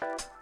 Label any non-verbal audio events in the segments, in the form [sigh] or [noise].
you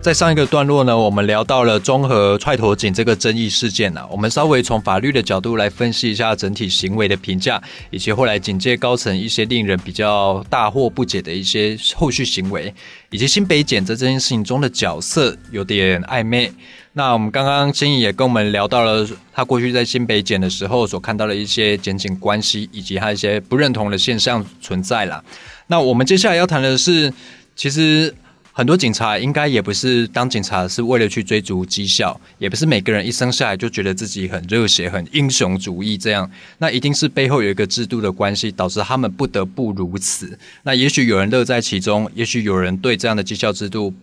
在上一个段落呢，我们聊到了综合踹头井这个争议事件呢，我们稍微从法律的角度来分析一下整体行为的评价，以及后来警界高层一些令人比较大惑不解的一些后续行为，以及新北检在这件事情中的角色有点暧昧。那我们刚刚心怡也跟我们聊到了他过去在新北检的时候所看到的一些检警关系，以及他一些不认同的现象存在了。那我们接下来要谈的是，其实。很多警察应该也不是当警察是为了去追逐绩效，也不是每个人一生下来就觉得自己很热血、很英雄主义这样。那一定是背后有一个制度的关系，导致他们不得不如此。那也许有人乐在其中，也许有人对这样的绩效制度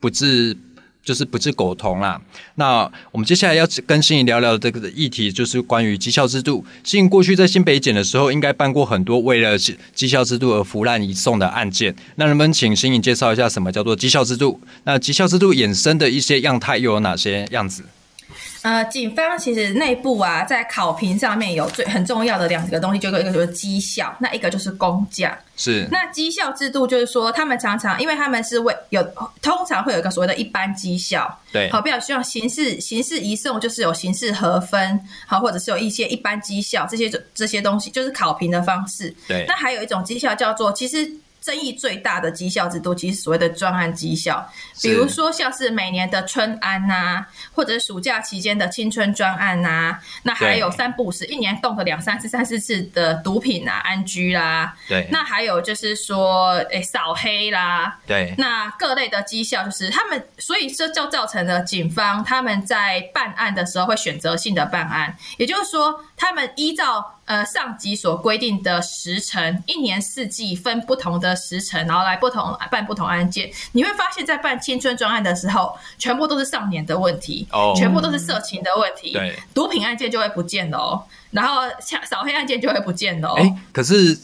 不自。就是不置苟同啦。那我们接下来要跟新颖聊聊这个议题，就是关于绩效制度。新颖过去在新北检的时候，应该办过很多为了绩效制度而腐烂移送的案件。那能不能请新颖介绍一下什么叫做绩效制度？那绩效制度衍生的一些样态又有哪些样子？呃，警方其实内部啊，在考评上面有最很重要的两个东西，就一个就是绩效，那一个就是工价。是。那绩效制度就是说，他们常常因为他们是为有通常会有一个所谓的一般绩效，对，好，比较希望刑事刑事移送就是有刑事核分，好，或者是有一些一般绩效这些这些东西，就是考评的方式。对。那还有一种绩效叫做其实。争议最大的绩效制度，其实所谓的专案绩效，比如说像是每年的春安呐，或者是暑假期间的青春专案呐，那还有三不五时一年动个两三次、三四次的毒品啊、安居啦，对，那还有就是说，诶，扫黑啦，对，那各类的绩效就是他们，所以这就造成了警方他们在办案的时候会选择性的办案，也就是说，他们依照。呃，上级所规定的时辰，一年四季分不同的时辰，然后来不同办不同案件。你会发现在办青春专案的时候，全部都是少年的问题，哦，全部都是色情的问题，对，毒品案件就会不见了哦，然后扫黑案件就会不见了。哎，可是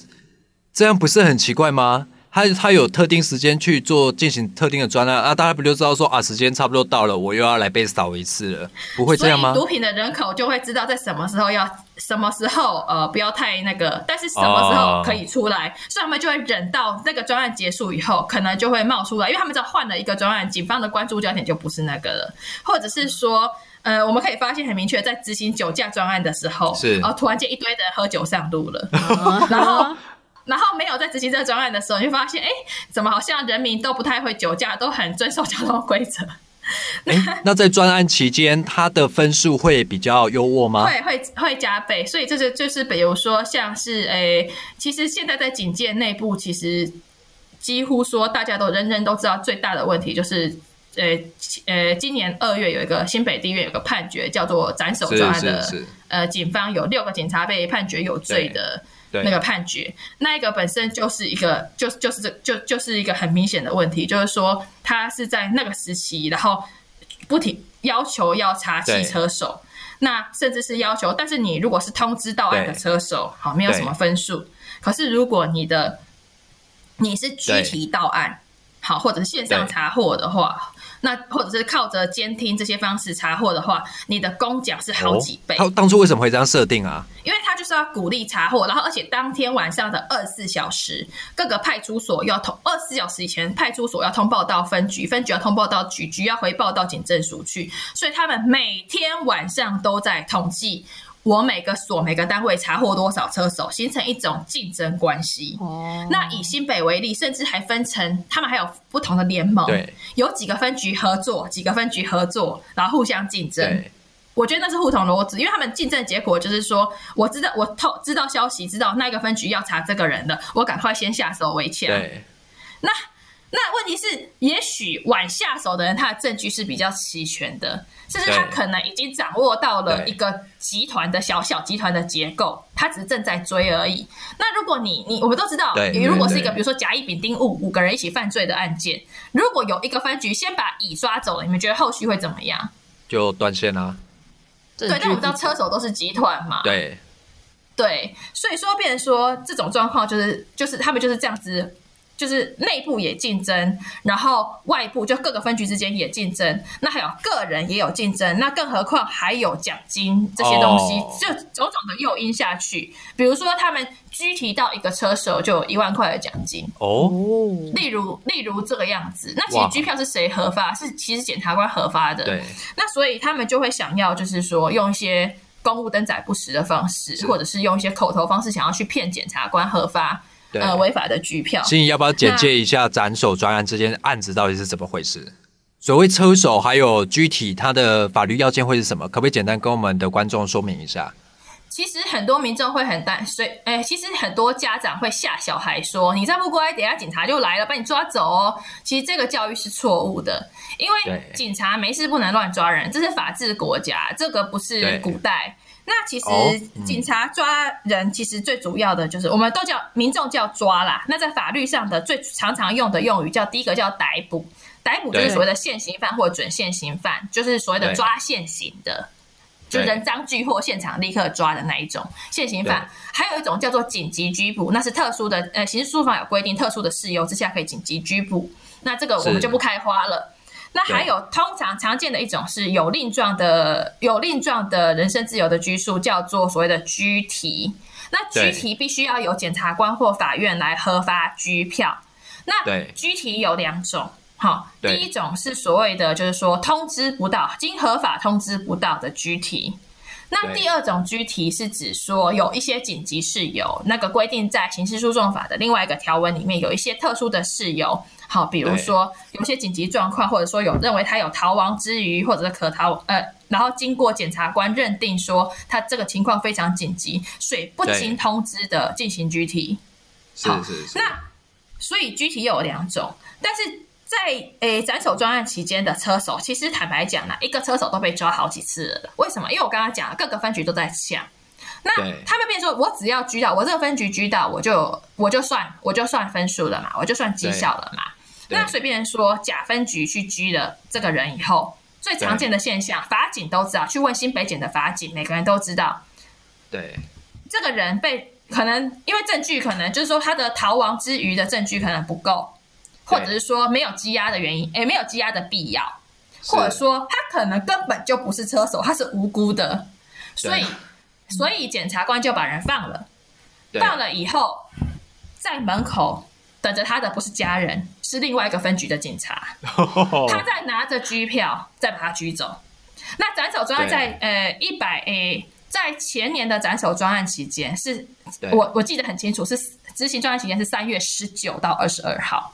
这样不是很奇怪吗？他他有特定时间去做进行特定的专案啊，大家不就知道说啊，时间差不多到了，我又要来被扫一次了，不会这样吗？毒品的人口就会知道在什么时候要，什么时候呃不要太那个，但是什么时候可以出来，所以他们就会忍到那个专案结束以后，可能就会冒出来，因为他们只要换了一个专案，警方的关注焦点就不是那个了，或者是说，呃，我们可以发现很明确，在执行酒驾专案的时候，是，然后突然间一堆人喝酒上路了，然后。然后没有在执行这个专案的时候，你就发现，哎，怎么好像人民都不太会酒驾，都很遵守交通规则。哎，那在专案期间，他的分数会比较优渥吗？[laughs] 会会会加倍。所以这是就是比如说，像是诶，其实现在在警界内部，其实几乎说大家都人人都知道，最大的问题就是，呃呃，今年二月有一个新北地院有个判决，叫做斩首专案的，呃，警方有六个警察被判决有罪的。那个判决，那一个本身就是一个，就就是这就就是一个很明显的问题，就是说他是在那个时期，然后不停要求要查汽车手，那甚至是要求，但是你如果是通知到案的车手，好，没有什么分数。可是如果你的你是具体到案，好，或者是线上查获的话。那或者是靠着监听这些方式查获的话，你的工奖是好几倍。他当初为什么会这样设定啊？因为他就是要鼓励查获，然后而且当天晚上的二十四小时，各个派出所要通二十四小时以前，派出所要通报到分局，分局要通报到局，局要回报到警政署去，所以他们每天晚上都在统计。我每个所每个单位查获多少车手，形成一种竞争关系。哦，那以新北为例，甚至还分成他们还有不同的联盟，对，有几个分局合作，几个分局合作，然后互相竞争。我觉得那是互通逻辑，因为他们竞争结果就是说，我知道我透知道消息，知道那个分局要查这个人的，我赶快先下手为强。对，那。那问题是，也许晚下手的人，他的证据是比较齐全的，甚至他可能已经掌握到了一个集团的小小集团的结构，他只是正在追而已。那如果你你我们都知道，你如果是一个比如说甲乙丙丁戊五个人一起犯罪的案件，如果有一个分局先把乙抓走了，你们觉得后续会怎么样？就断线啊。对，但我们知道车手都是集团嘛。对，对，所以说变成说这种状况就是就是他们就是这样子。就是内部也竞争，然后外部就各个分局之间也竞争，那还有个人也有竞争，那更何况还有奖金这些东西，就种种的诱因下去。比如说，他们拘提到一个车手就有一万块的奖金哦，例如例如这个样子。那其实拘票是谁核发？是其实检察官核发的。对。那所以他们就会想要，就是说用一些公务登载不实的方式，或者是用一些口头方式，想要去骗检察官核发。呃，违法的拘票。心怡要不要简介一下斩首专案这件案子到底是怎么回事？所谓车手还有具体他的法律要件会是什么？可不可以简单跟我们的观众说明一下？其实很多民众会很担心，哎，其实很多家长会吓小孩说：“你再不乖，等下警察就来了，把你抓走哦。”其实这个教育是错误的，因为警察没事不能乱抓人，这是法治国家，这个不是古代。那其实警察抓人，其实最主要的就是我们都叫民众叫抓啦。那在法律上的最常常用的用语叫第一个叫逮捕，逮捕就是所谓的现行犯或准现行犯，就是所谓的抓现行的，就人赃俱获现场立刻抓的那一种现行犯。还有一种叫做紧急拘捕，那是特殊的，呃，刑事诉讼法有规定，特殊的事由之下可以紧急拘捕。那这个我们就不开花了。那还有通常常见的一种是有令状的有令状的人身自由的拘束，叫做所谓的拘提。那拘提必须要由检察官或法院来核发拘票。那拘提有两种，好，第一种是所谓的就是说通知不到，经合法通知不到的拘提。那第二种拘提是指说有一些紧急事由，那个规定在刑事诉讼法的另外一个条文里面有一些特殊的事由。好，比如说有些紧急状况，或者说有认为他有逃亡之余，或者是可逃，呃，然后经过检察官认定说他这个情况非常紧急，所以不经通知的进行拘提。是是是。那所以拘提有两种，但是在诶斩首专案期间的车手，其实坦白讲呢，一个车手都被抓好几次了。为什么？因为我刚刚讲了，各个分局都在抢。那他们变说，我只要拘到我这个分局拘到，我就我就算我就算分数了嘛，我就算绩效了嘛。那随便说，甲分局去拘了这个人以后，最常见的现象，法警都知道。去问新北检的法警，每个人都知道。对，这个人被可能因为证据可能就是说他的逃亡之余的证据可能不够，或者是说没有羁押的原因，也没有羁押的必要，或者说他可能根本就不是车手，他是无辜的，所以所以检察官就把人放了。放了以后，在门口。等着他的不是家人，是另外一个分局的警察。他在拿着拘票，再把他拘走。那斩首专案在呃一百 A，在前年的斩首专案期间，是我我记得很清楚，是执行专案期间是三月十九到二十二号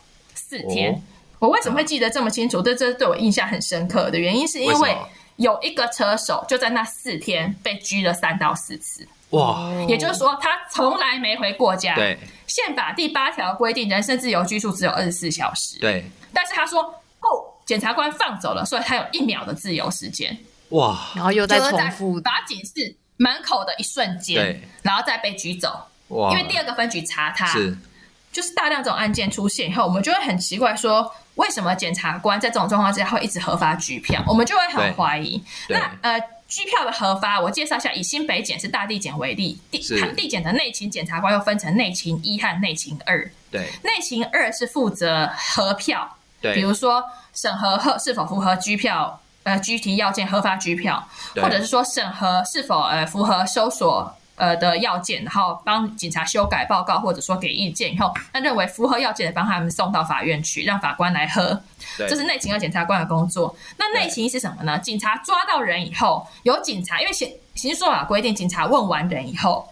四天。我为什么会记得这么清楚？这这对我印象很深刻的原因，是因为有一个车手就在那四天被拘了三到四次。哇，也就是说他从来没回过家。对。宪法第八条规定，人身自由拘束只有二十四小时。对，但是他说，哦，检察官放走了，所以他有一秒的自由时间。哇，然后又在重复法警室门口的一瞬间，然后再被拘走。哇，因为第二个分局查他，是，就是大量这种案件出现以后，我们就会很奇怪，说为什么检察官在这种状况之下会一直核发拘票？我们就会很怀疑。那呃。拘票的核发，我介绍一下，以新北检是大地检为例，地地检的内勤检察官又分成内勤一和内勤二。对，内勤二是负责核票，对，比如说审核核是否符合拘票，呃，拘提要件核发拘票，或者是说审核是否呃符合搜索。呃的要件，然后帮警察修改报告，或者说给意见以后，他认为符合要件的，帮他们送到法院去，让法官来喝。这是内勤和检察官的工作。那内勤是什么呢？警察抓到人以后，有警察，因为刑刑事诉法规定，警察问完人以后，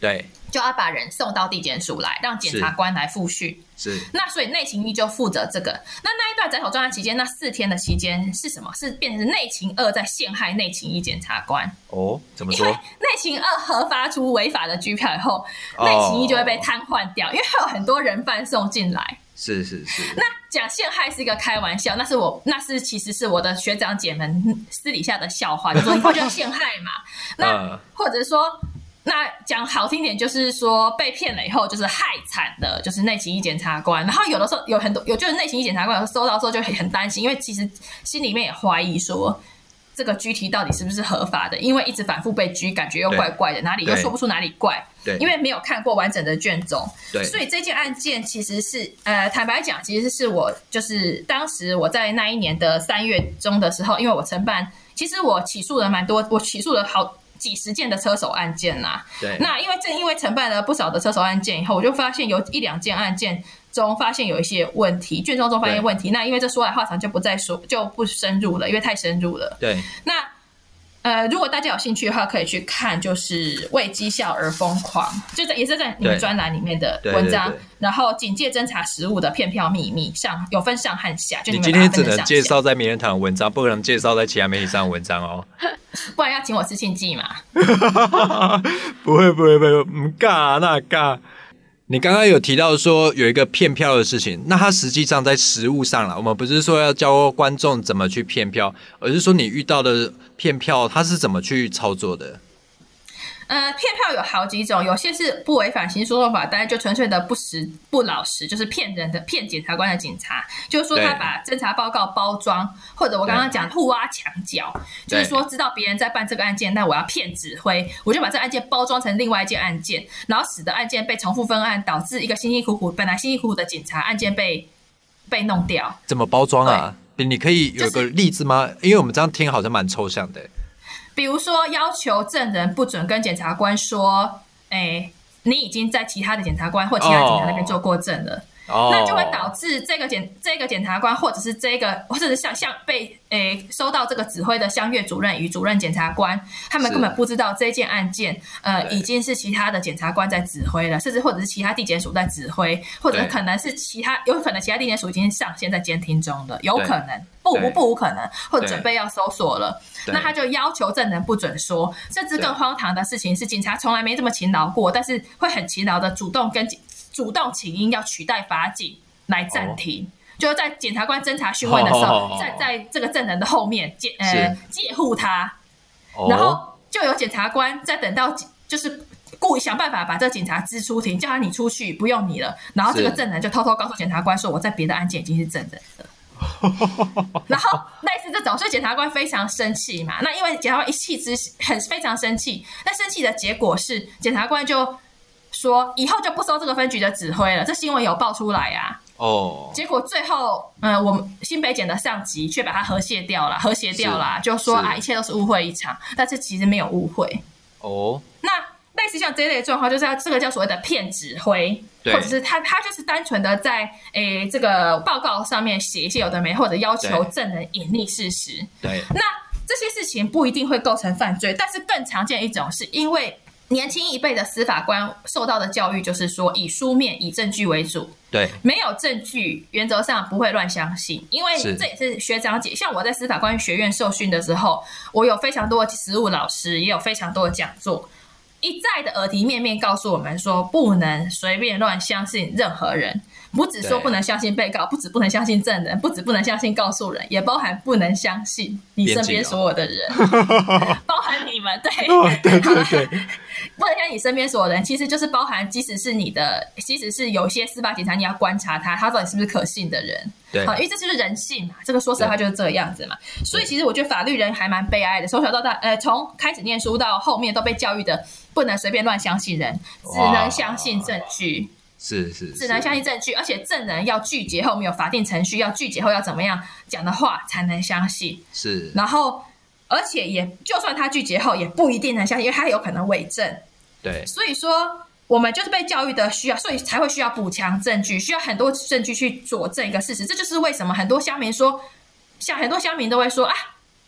对。就要把人送到地检署来，让检察官来复讯。是，那所以内勤一就负责这个。那那一段斩首状态期间，那四天的期间是什么？是变成内勤二在陷害内勤一检察官。哦，怎么说？内勤二核发出违法的拘票以后，内勤一就会被瘫痪掉，因为还有很多人犯送进来。是是是。那讲陷害是一个开玩笑，那是我那是其实是我的学长姐们私底下的笑话，就说你不就陷害嘛？[laughs] 那或者说。那讲好听点，就是说被骗了以后，就是害惨的，就是内勤一检察官。然后有的时候有很多有，就是内勤一检察官有时候收到时候就很很担心，因为其实心里面也怀疑说，这个拘提到底是不是合法的，因为一直反复被拘，感觉又怪怪的，哪里又说不出哪里怪。对，因为没有看过完整的卷宗。对，所以这件案件其实是，呃，坦白讲，其实是我就是当时我在那一年的三月中的时候，因为我承办，其实我起诉了蛮多，我起诉了好几十件的车手案件呐。对，那因为正因为承办了不少的车手案件以后，我就发现有一两件案件。中发现有一些问题，卷宗中发现问题，那因为这说来话长，就不再说，就不深入了，因为太深入了。对，那呃，如果大家有兴趣的话，可以去看，就是为绩效而疯狂，就在也是在你们专栏里面的文章。然后警戒侦查实务的骗票秘密上有分上和下，就你今天只能介绍在名人堂文章，不能介绍在其他媒体上的文章哦，[laughs] 不然要请我吃庆记嘛？[laughs] 不会不会不会，唔尬那尬。你刚刚有提到说有一个骗票的事情，那它实际上在实物上了，我们不是说要教观众怎么去骗票，而是说你遇到的骗票，它是怎么去操作的？呃，骗票有好几种，有些是不违反刑事诉讼法，但是就纯粹的不实不老实，就是骗人的，骗检察官的警察，就是说他把侦查报告包装，或者我刚刚讲互挖墙角，就是说知道别人在办这个案件，那我要骗指挥，我就把这案件包装成另外一件案件，然后使得案件被重复分案，导致一个辛辛苦苦本来辛辛苦苦的警察案件被被弄掉。怎么包装啊？你可以有个例子吗？因为我们这样听好像蛮抽象的。比如说，要求证人不准跟检察官说：“哎，你已经在其他的检察官或其他警察那边做过证了。”那就会导致这个检这个检察官，或者是这个，或者是像像被诶收到这个指挥的相月主任与主任检察官，他们根本不知道这件案件，呃，已经是其他的检察官在指挥了，甚至或者是其他地检署在指挥，或者可能是其他，有可能其他地检署已经上线在监听中了，有可能不不不无可能，或者准备要搜索了，那他就要求证人不准说，甚至更荒唐的事情是，警察从来没这么勤劳过，但是会很勤劳的主动跟警。主动请缨要取代法警来暂停，就是在检察官侦查讯问的时候，在在这个证人的后面借呃借护他，然后就有检察官在等到就是故意想办法把这个警察支出庭，叫他你出去不用你了，然后这个证人就偷偷告诉检察官说我在别的案件已经是证人了，[laughs] 然后类似这种，所以检察官非常生气嘛。那因为检察官一气之很非常生气，那生气的结果是检察官就。说以后就不收这个分局的指挥了，这新闻有爆出来呀。哦，结果最后，嗯，我们新北检的上级却把它和谐掉了，和谐掉了，就说啊，一切都是误会一场。但是其实没有误会。哦，那类似像这类状况，就是要这个叫所谓的骗指挥，或者是他他就是单纯的在诶这个报告上面写一些有的没，或者要求证人隐匿事实。对，那这些事情不一定会构成犯罪，但是更常见一种是因为。年轻一辈的司法官受到的教育就是说，以书面、以证据为主。对，没有证据，原则上不会乱相信。因为这也是学长姐，像我在司法官学院受训的时候，我有非常多的实务老师，也有非常多的讲座，一再的耳提面面告诉我们说，不能随便乱相信任何人。不只说不能相信被告，不止不能相信证人，不止不能相信告诉人，也包含不能相信你身边所有的人，[laughs] 包含你们，对，对对对，不能相信你身边所有人，其实就是包含，即使是你的，即使是有些司法警察，你要观察他，他到底是不是可信的人，对，好，因为这就是人性嘛，这个说实话就是这个样子嘛，所以其实我觉得法律人还蛮悲哀的，从小到大，呃，从开始念书到后面都被教育的不能随便乱相信人，只能相信证据。是是，只能相信证据，而且证人要拒绝后面有法定程序，要拒绝后要怎么样讲的话才能相信。是，然后而且也就算他拒绝后，也不一定能相信，因为他有可能伪证。对，所以说我们就是被教育的需要，所以才会需要补强证据，需要很多证据去佐证一个事实。这就是为什么很多乡民说，像很多乡民都会说啊。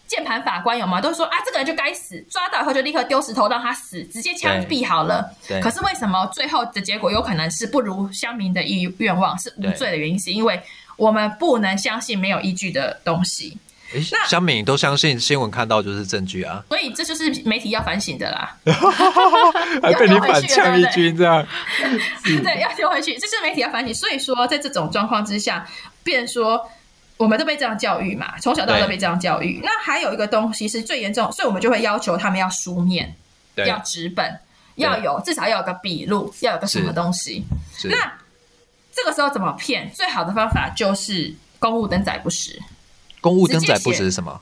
键盘法官有吗？都说啊，这个人就该死，抓到以后就立刻丢石头让他死，直接枪毙好了。可是为什么最后的结果有可能是不如乡民的意愿望，是无罪的原因，是因为我们不能相信没有依据的东西。那香敏都相信新闻看到就是证据啊，所以这就是媒体要反省的啦。[laughs] 还被你反呛一军这样，对，要丢回去，这是媒体要反省。所以说，在这种状况之下，变说。我们都被这样教育嘛，从小到大被这样教育。那还有一个东西是最严重，所以我们就会要求他们要书面，要纸本，要有至少要有个笔录，要有个什么东西。那这个时候怎么骗？最好的方法就是公务登载不实。公务登载不只是什么？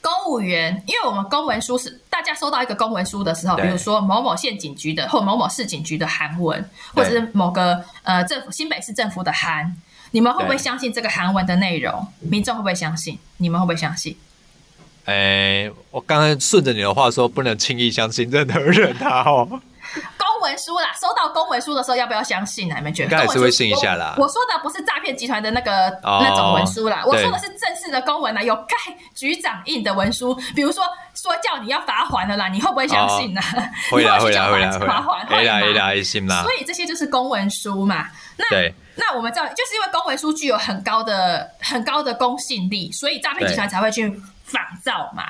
公务员，因为我们公文书是大家收到一个公文书的时候，比如说某某县警局的或某某市警局的函文，或者是某个呃政府新北市政府的函，你们会不会相信这个函文的内容？民众会不会相信？你们会不会相信？哎，我刚才顺着你的话说，不能轻易相信任何人啊！哦，公 [laughs] 文书啦，收到公文书的时候要不要相信啊？你们觉得？应该还是会信一下啦。我我说的不是诈骗集团的那个、哦那种文书啦，我对说的是正式的公文啦，有盖局长印的文书，比如说说叫你要罚款的啦，你会不会相信呢、[laughs] 会啦会啦会啦会啦，会啦会啦，信啦所，以这些就是公文书嘛。那对。那我们知道，就是因为公文书具有很高的很高的公信力，所以诈骗集团才会去仿造嘛。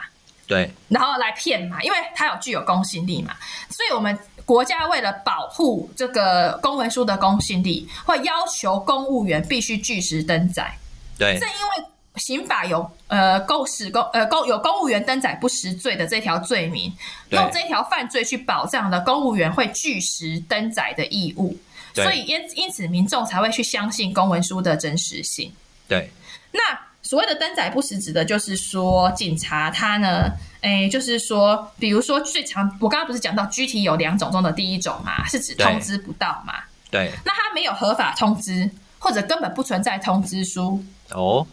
对。然后来骗嘛，因为它有具有公信力嘛，所以我们国家为了保护这个公文书的公信力，会要求公务员必须据实登载。对正因为刑法有呃公使公呃公有公务员登载不实罪的这条罪名，用这条犯罪去保障了公务员会据实登载的义务，所以因因此民众才会去相信公文书的真实性。对那所谓的登载不实，指的就是说，警察他呢，诶，就是说，比如说最常，我刚刚不是讲到具体有两种中的第一种嘛，是指通知不到嘛？对。那他没有合法通知，或者根本不存在通知书，哦，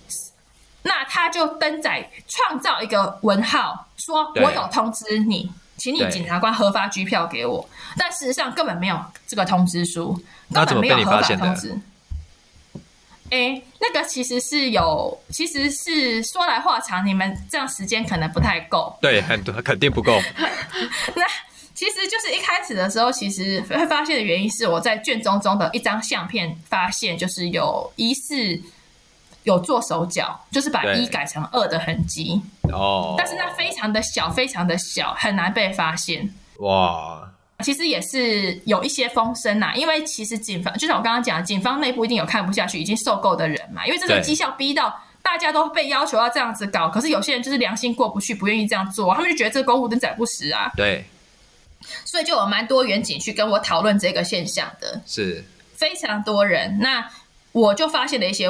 那他就登载创造一个文号，说我有通知你，请你对检察官核发拘票给我，但事实上根本没有这个通知书，根本没有合法通知。哎，那个其实是有，其实是说来话长，你们这样时间可能不太够。对，很多肯定不够，[laughs] 那其实就是一开始的时候，其实会发现的原因是我在卷宗中的一张相片发现，就是有疑似有做手脚，就是把一改成二的痕迹。哦，但是那非常的小，非常的小，很难被发现。哇，其实也是有一些风声呐、因为其实警方，就像我刚刚讲，警方内部一定有看不下去、已经受够的人嘛，因为这个对。绩效逼到大家都被要求要这样子搞，可是有些人就是良心过不去，不愿意这样做，他们就觉得这个公务登载不实啊，对，所以就有蛮多远景去跟我讨论这个现象的。是，非常多人，那我就发现了一些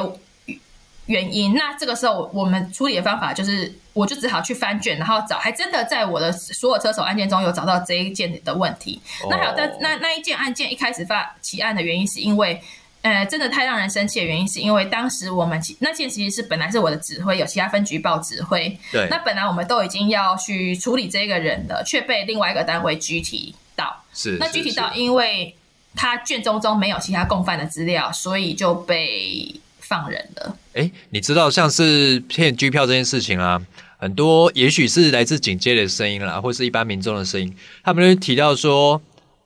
原因。那这个时候，我们处理的方法就是，我就只好去翻卷，然后找，还真的在我的所有车手案件中有找到这一件的问题。那还有在哦那那一件案件一开始发起案的原因，是因为。呃，真的太让人生气的原因，是因为当时我们其那件其实是本来是我的指挥，有其他分局报指挥，对那本来我们都已经要去处理这个人了，却被另外一个单位拘提到。是，那具体到，因为他卷宗中没有其他共犯的资料，所以就被放人了。哎，你知道像是骗机票这件事情啊，很多也许是来自警界的声音啦，或是一般民众的声音，他们就提到说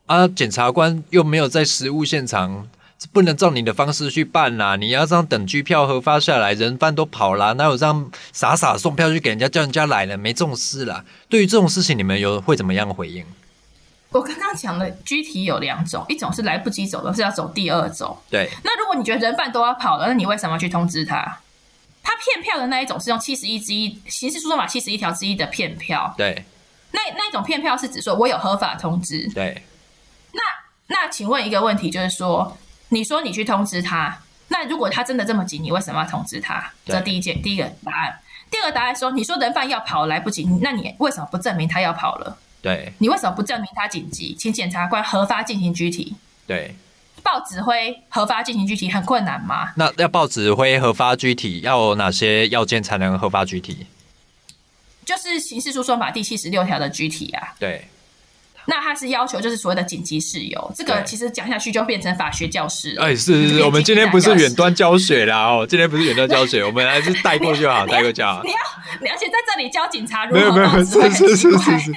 啊，检察官又没有在实物现场。不能照你的方式去办啦！你要这样等机票核发下来，人犯都跑啦，哪有这样傻傻送票去给人家叫人家来了？没这种事啦。对于这种事情，你们有会怎么样回应？我刚刚讲的具体有两种，一种是来不及走的，是要走第二种。对那如果你觉得人犯都要跑了，那你为什么要去通知他？他骗票的那一种是用七十一之一刑事诉讼法七十一条之一的骗票，对那那一种骗票是指说我有合法通知。对那那请问一个问题，就是说，你说你去通知他，那如果他真的这么急，你为什么要通知他？这第一件第一个答案。第二个答案说，你说人犯要跑来不及，那你为什么不证明他要跑了？对你为什么不证明他紧急，请检察官核发进行拘提？对。报指挥核发进行拘提很困难吗？那要报指挥核发具体要有哪些要件才能核发具体？就是刑事诉讼法第七十六条的拘提啊。对那他是要求就是所谓的紧急事由，这个其实讲下去就变成法学教室了。哎，是是是，我们今天不是远端教学啦哦，今天不是远端教学，我们还是带过就好，带过就好你。要，你而且在这里教警察如没有没有，是是是是是。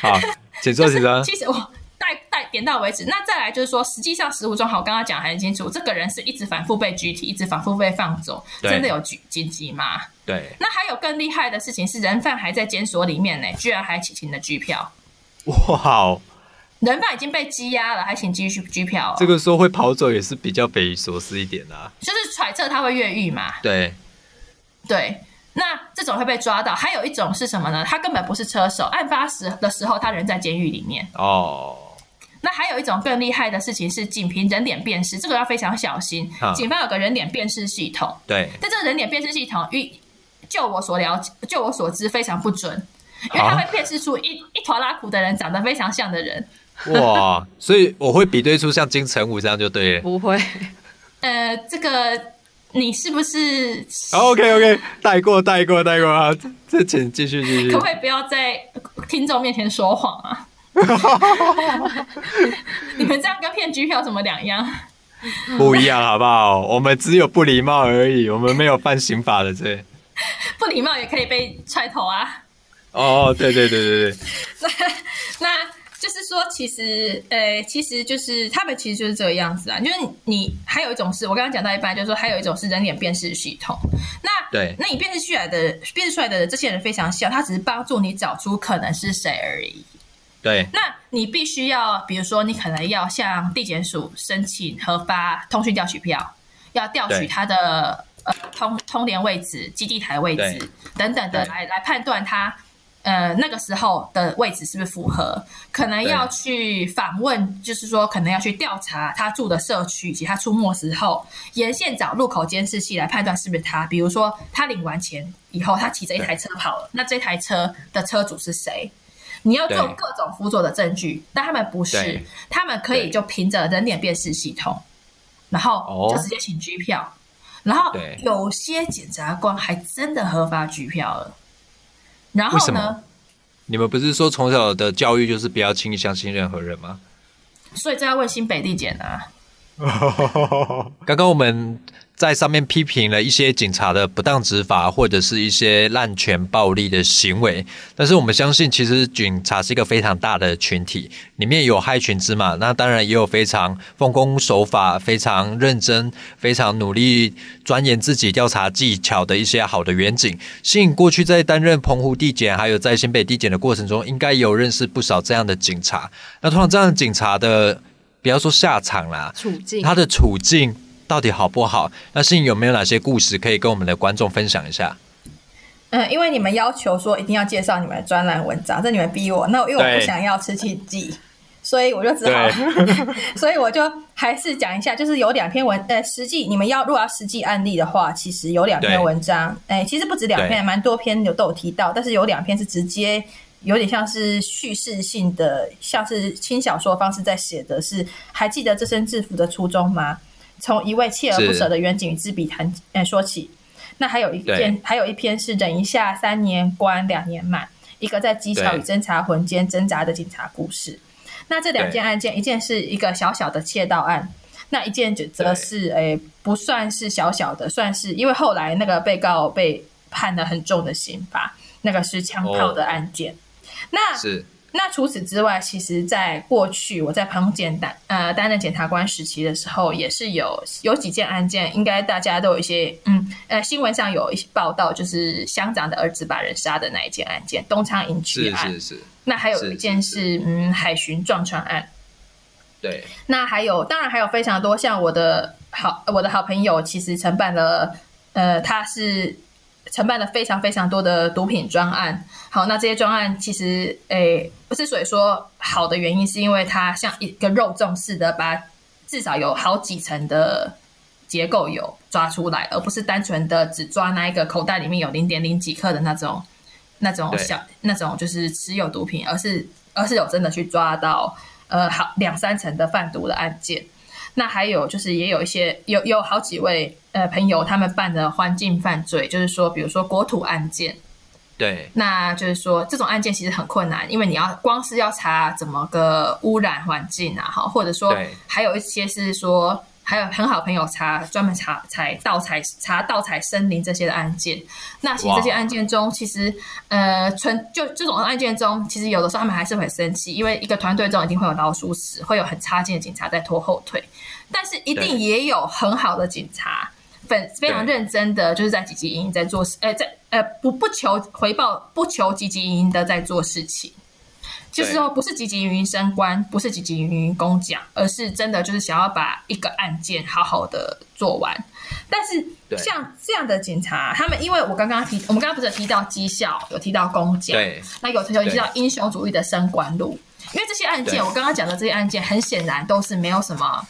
好，请说，请说。其实我带带点到为止。那再来就是说，实际上实务中，好，我刚刚讲得很清楚，这个人是一直反复被拘提，一直反复被放走，真的有紧紧急吗？对，那还有更厉害的事情是，人犯还在监所里面呢，居然还请请了拘票，哇哦，人犯已经被羁押了，还请继续拘票、哦，这个时候会跑走也是比较匪夷所思一点啦。就是揣测他会越狱嘛。对对，那这种会被抓到。还有一种是什么呢？他根本不是车手，案发时的时候他人在监狱里面。哦，那还有一种更厉害的事情是，仅凭人脸辨识，这个要非常小心啊。警方有个人脸辨识系统，对但这个人脸辨识系统遇就我所了解，就我所知非常不准，因为他会辨识出一一坨拉苦的人长得非常像的人。哇，所以我会比对出像金城武这样就对了。不会，呃，这个你是不是 OK OK，带过带过带过啊，这请继续继续可不。可以不要在听众面前说谎啊？[laughs] 你们这样跟骗局票有什么两样？不一样好不好？我们只有不礼貌而已，我们没有犯刑法的罪。不礼貌也可以被踹头啊！哦，对对对对对，[laughs] 那那就是说，其实，呃，其实就是他们其实就是这个样子啊。就是你还有一种是我刚刚讲到一半，就是说还有一种是人脸辨识系统。那对那你辨识出来的辨识出来的这些人非常小，他只是帮助你找出可能是谁而已。对那你必须要，比如说，你可能要向地检署申请核发通讯调取票，要调取他的呃通通联位置、基地台位置等等的，对来来判断他呃那个时候的位置是不是符合。可能要去访问，就是说可能要去调查他住的社区以及他出没时候，沿线找路口监视器来判断是不是他。比如说他领完钱以后，他骑着一台车跑了，那这台车的车主是谁？你要做各种辅佐的证据，但他们不是，他们可以就凭着人脸辨识系统，然后哦就直接请拘票，然后有些检察官还真的合法拘票了，然后呢为什么，你们不是说从小的教育就是不要轻易相信任何人吗？所以这要问新北地检啊。[laughs] 刚刚我们在上面批评了一些警察的不当执法，或者是一些滥权暴力的行为，但是我们相信，其实警察是一个非常大的群体，里面有害群之马，那当然也有非常奉公守法、非常认真、非常努力钻研自己调查技巧的一些好的远警。信过去在担任澎湖地检，还有在新北地检的过程中，应该也有认识不少这样的警察。那通常这样的警察的，不要说下场啦，处境他的处境到底好不好？那信有没有哪些故事可以跟我们的观众分享一下？嗯，因为你们要求说一定要介绍你们的专栏文章，这你们逼我，那因为我不想要吃气剂，所以我就只好，[laughs] 所以我就还是讲一下，就是有两篇文，呃，实际你们要如果要实际案例的话，其实有两篇文章，哎，其实不止两篇，蛮多篇有都有提到，但是有两篇是直接有点像是叙事性的，像是轻小说方式在写的是，还记得这身制服的初衷吗？从一位锲而不舍的远景与之笔谈，呃，说起。那还有一篇，还有一篇是忍一下三年关两年满，一个在技巧与侦查魂间挣扎的警察故事。那这两件案件，一件是一个小小的窃盗案，那一件则是诶、不算是小小的，算是因为后来那个被告被判了很重的刑罚，那个是枪炮的案件。那是那除此之外，其实在过去我在彭检担呃担任检察官时期的时候，也是有有几件案件，应该大家都有一些嗯呃新闻上有一些报道，就是乡长的儿子把人杀的那一件案件，东昌营区案。是是，那还有是一件是嗯海巡撞船案。对那还有，当然还有非常多，像我的好我的好朋友，其实承办了，呃，他是承办了非常非常多的毒品专案。好，那这些专案其实，诶，之所以说好的原因，是因为它像一个肉粽似的，把至少有好几层的结构有抓出来，而不是单纯的只抓那一个口袋里面有零点零几克的那种那种小那种就是持有毒品，而是而是有真的去抓到呃好两三层的贩毒的案件。那还有就是也有一些有有好几位呃朋友他们办的环境犯罪，就是说比如说国土案件，对那就是说这种案件其实很困难，因为你要光是要查怎么个污染环境啊，哈，或者说对还有一些是说。还有很好朋友查专门查采盗采查盗采森林这些的案件，那其实这些案件中，其实呃纯就这种案件中，其实有的时候他们还是很生气，因为一个团队中一定会有老鼠屎，会有很差劲的警察在拖后腿，但是一定也有很好的警察，本非常认真的就是在积极营营在做事，呃，在呃不不求回报，不求积极营营的在做事情。就是说，不是积极营营升官，不是积极营营公奖，而是真的就是想要把一个案件好好的做完。但是像这样的警察，他们因为我刚刚提，我们刚刚不是有提到绩效，有提到公奖，对那有有提到英雄主义的升官路，因为这些案件，我刚刚讲的这些案件，很显然都是没有什么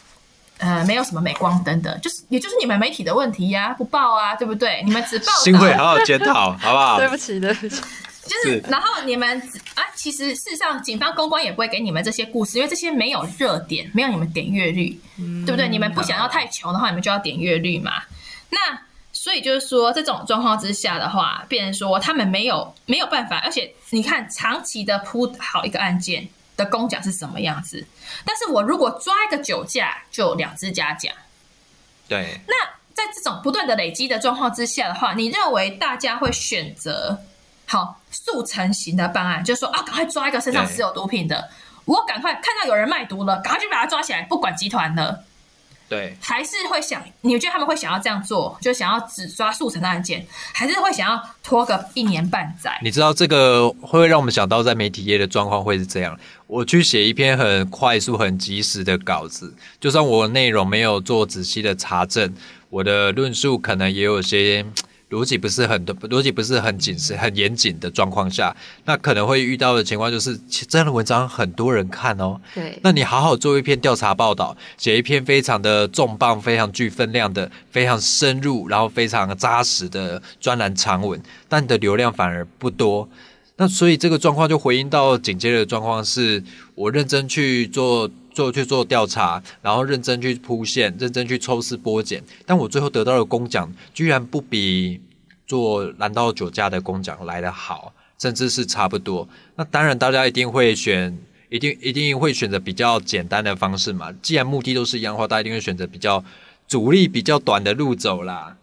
呃没有什么镁光灯的，就是也就是你们媒体的问题呀，不报啊，对不对？你们只报新会好好检讨，好不好？[laughs] 对不起，对不起。就是，然后你们啊，其实事实上，警方公关也不会给你们这些故事，因为这些没有热点，没有你们点阅率，对不对？你们不想要太穷的话，你们就要点阅率嘛。那所以就是说，这种状况之下的话，变成说他们没有没有办法，而且你看长期的铺好一个案件的公奖是什么样子，但是我如果抓一个酒驾，就两只嘉奖。对，那在这种不断的累积的状况之下的话，你认为大家会选择好速成型的办案，就是说啊，赶快抓一个身上持有毒品的，我赶快看到有人卖毒了，赶快去把他抓起来，不管集团了。对，还是会想，你觉得他们会想要这样做，就想要只抓速成的案件，还是会想要拖个一年半载？你知道这个会让我们想到在媒体业的状况会是这样。我去写一篇很快速、很及时的稿子，就算我内容没有做仔细的查证，我的论述可能也有些。逻辑不是很多，逻辑不是很紧实、很严谨的状况下，那可能会遇到的情况就是，这样的文章很多人看哦。对，那你好好做一篇调查报道，写一篇非常的重磅、非常具分量的、非常深入，然后非常扎实的专栏长文，但你的流量反而不多。那所以这个状况就回应到紧接着的状况是，我认真去做。做去做调查，然后认真去铺线，认真去抽丝剥茧，但我最后得到的工奖居然不比做蓝道酒驾的工奖来得好，甚至是差不多。那当然，大家一定会选，一定一定会选择比较简单的方式嘛。既然目的都是一样的话，大家一定会选择比较阻力比较短的路走啦。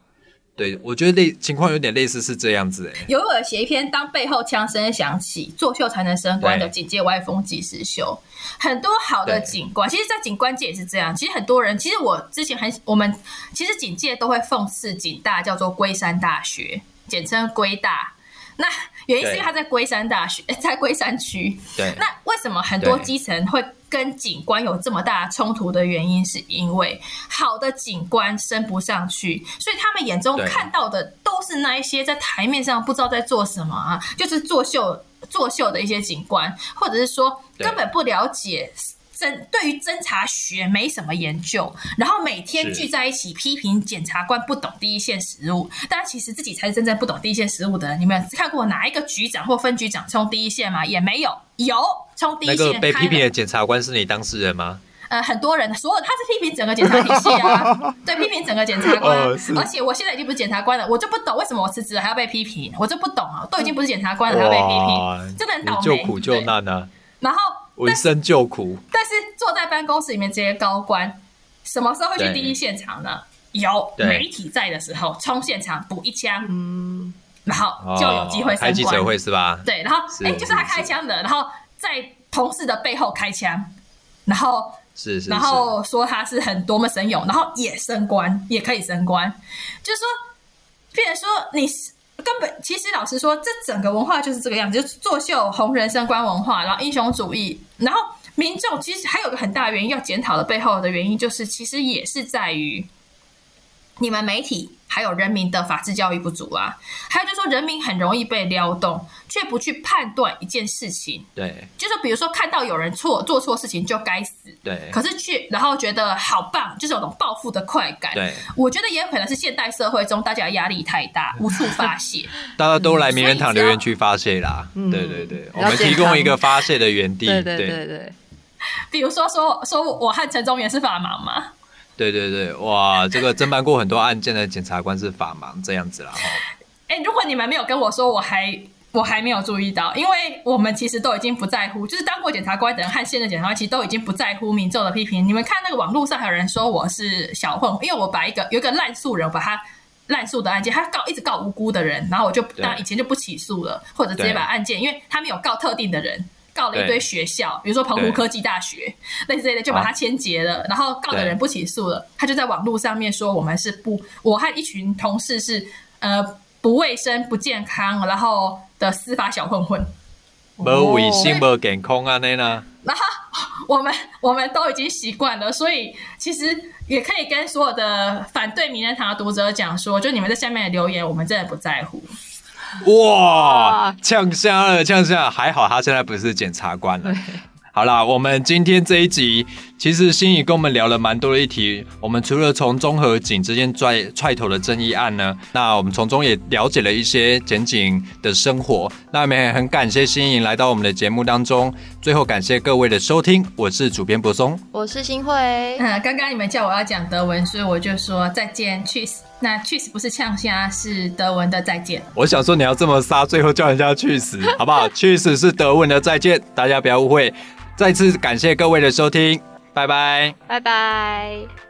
对，我觉得类情况有点类似是这样子诶。有尔写一篇，当背后枪声响起，作秀才能升官的警戒歪风及时秀。很多好的警官，其实，在警官界也是这样。其实很多人，其实我之前很，我们其实警界都会讽刺警大叫做龟山大学，简称龟大。那原因是因为他在龟山大学，在龟山区。对。那为什么很多基层会跟警官有这么大冲突的原因，是因为好的警官升不上去，所以他们眼中看到的都是那一些在台面上不知道在做什么啊，就是作秀作秀的一些警官，或者是说根本不了解。侦对于侦查学没什么研究，然后每天聚在一起批评检察官不懂第一线实务，但其实自己才是真正不懂第一线实务的人。你们看过哪一个局长或分局长冲第一线吗？也没有。有冲第一线。那个被批评的检察官是你当事人吗？呃，很多人，所有他是批评整个检察体系啊，[laughs] 对，批评整个检察官。而且我现在已经不是检察官了，我就不懂为什么我辞职还要被批评，我就不懂啊，都已经不是检察官了还要被批评，真的很倒霉。救苦救难啊。然后。闻声救苦，但是坐在办公室里面这些高官，什么时候会去第一现场呢？有媒体在的时候，冲现场补一枪，嗯，然后就有机会升官。开记者会是吧？对，然后哎，就是他开枪的，然后在同事的背后开枪，然后是是，然后说他是很多么神勇，然后也升官，也可以升官，就是说，变成说你。根本其实老实说，这整个文化就是这个样子，就作秀红人升官文化，然后英雄主义，然后民众其实还有个很大的原因要检讨的背后的原因，就是其实也是在于你们媒体。还有人民的法治教育不足啊，还有就是说人民很容易被撩动，却不去判断一件事情。对，就是比如说看到有人错做错事情就该死。对，可是去然后觉得好棒，就是有种报复的快感。对，我觉得也有可能是现代社会中大家压力太大，无处发泄。[laughs] 大家都来名人堂留言区发泄啦。对对对，我们提供一个发泄的园地。对对对对。[laughs] 比如说说说我和陈忠元是法盲吗？[laughs] 对对对，哇，这个侦办过很多案件的检察官是法盲这样子啦。哈。哎，如果你们没有跟我说，我还我还没有注意到，因为我们其实都已经不在乎，就是当过检察官的人和现任检察官其实都已经不在乎民众的批评。你们看那个网络上还有人说我是小混，因为我把一个有一个滥诉人，把他滥诉的案件，他告一直告无辜的人，然后我就当以前就不起诉了，或者直接把案件，因为他没有告特定的人。告了一堆学校，比如说澎湖科技大学，类似类的，就把他签结了。然后告的人不起诉了，他就在网络上面说我们是不，我和一群同事是呃不卫生、不健康，然后的司法小混混，无卫生、无健康啊那呢？然后我们我们都已经习惯了，所以其实也可以跟所有的反对名人堂的读者讲说，就你们在下面的留言，我们真的不在乎。哇，呛瞎了，呛瞎！还好他现在不是检察官了。好啦，我们今天这一集其实心怡跟我们聊了蛮多的议题。我们除了从综合警之间拽踹头的争议案呢，那我们从中也了解了一些检警的生活。那我们也很感谢心怡来到我们的节目当中。最后感谢各位的收听，我是主编柏松，我是新慧。嗯，刚刚你们叫我要讲德文，所以我就说再见，cheese。那 cheese 不是呛虾，是德文的再见。我想说你要这么杀，最后叫人家去死，好不好？cheese 是德文的再见，大家不要误会。再次感谢各位的收听。拜拜，拜拜。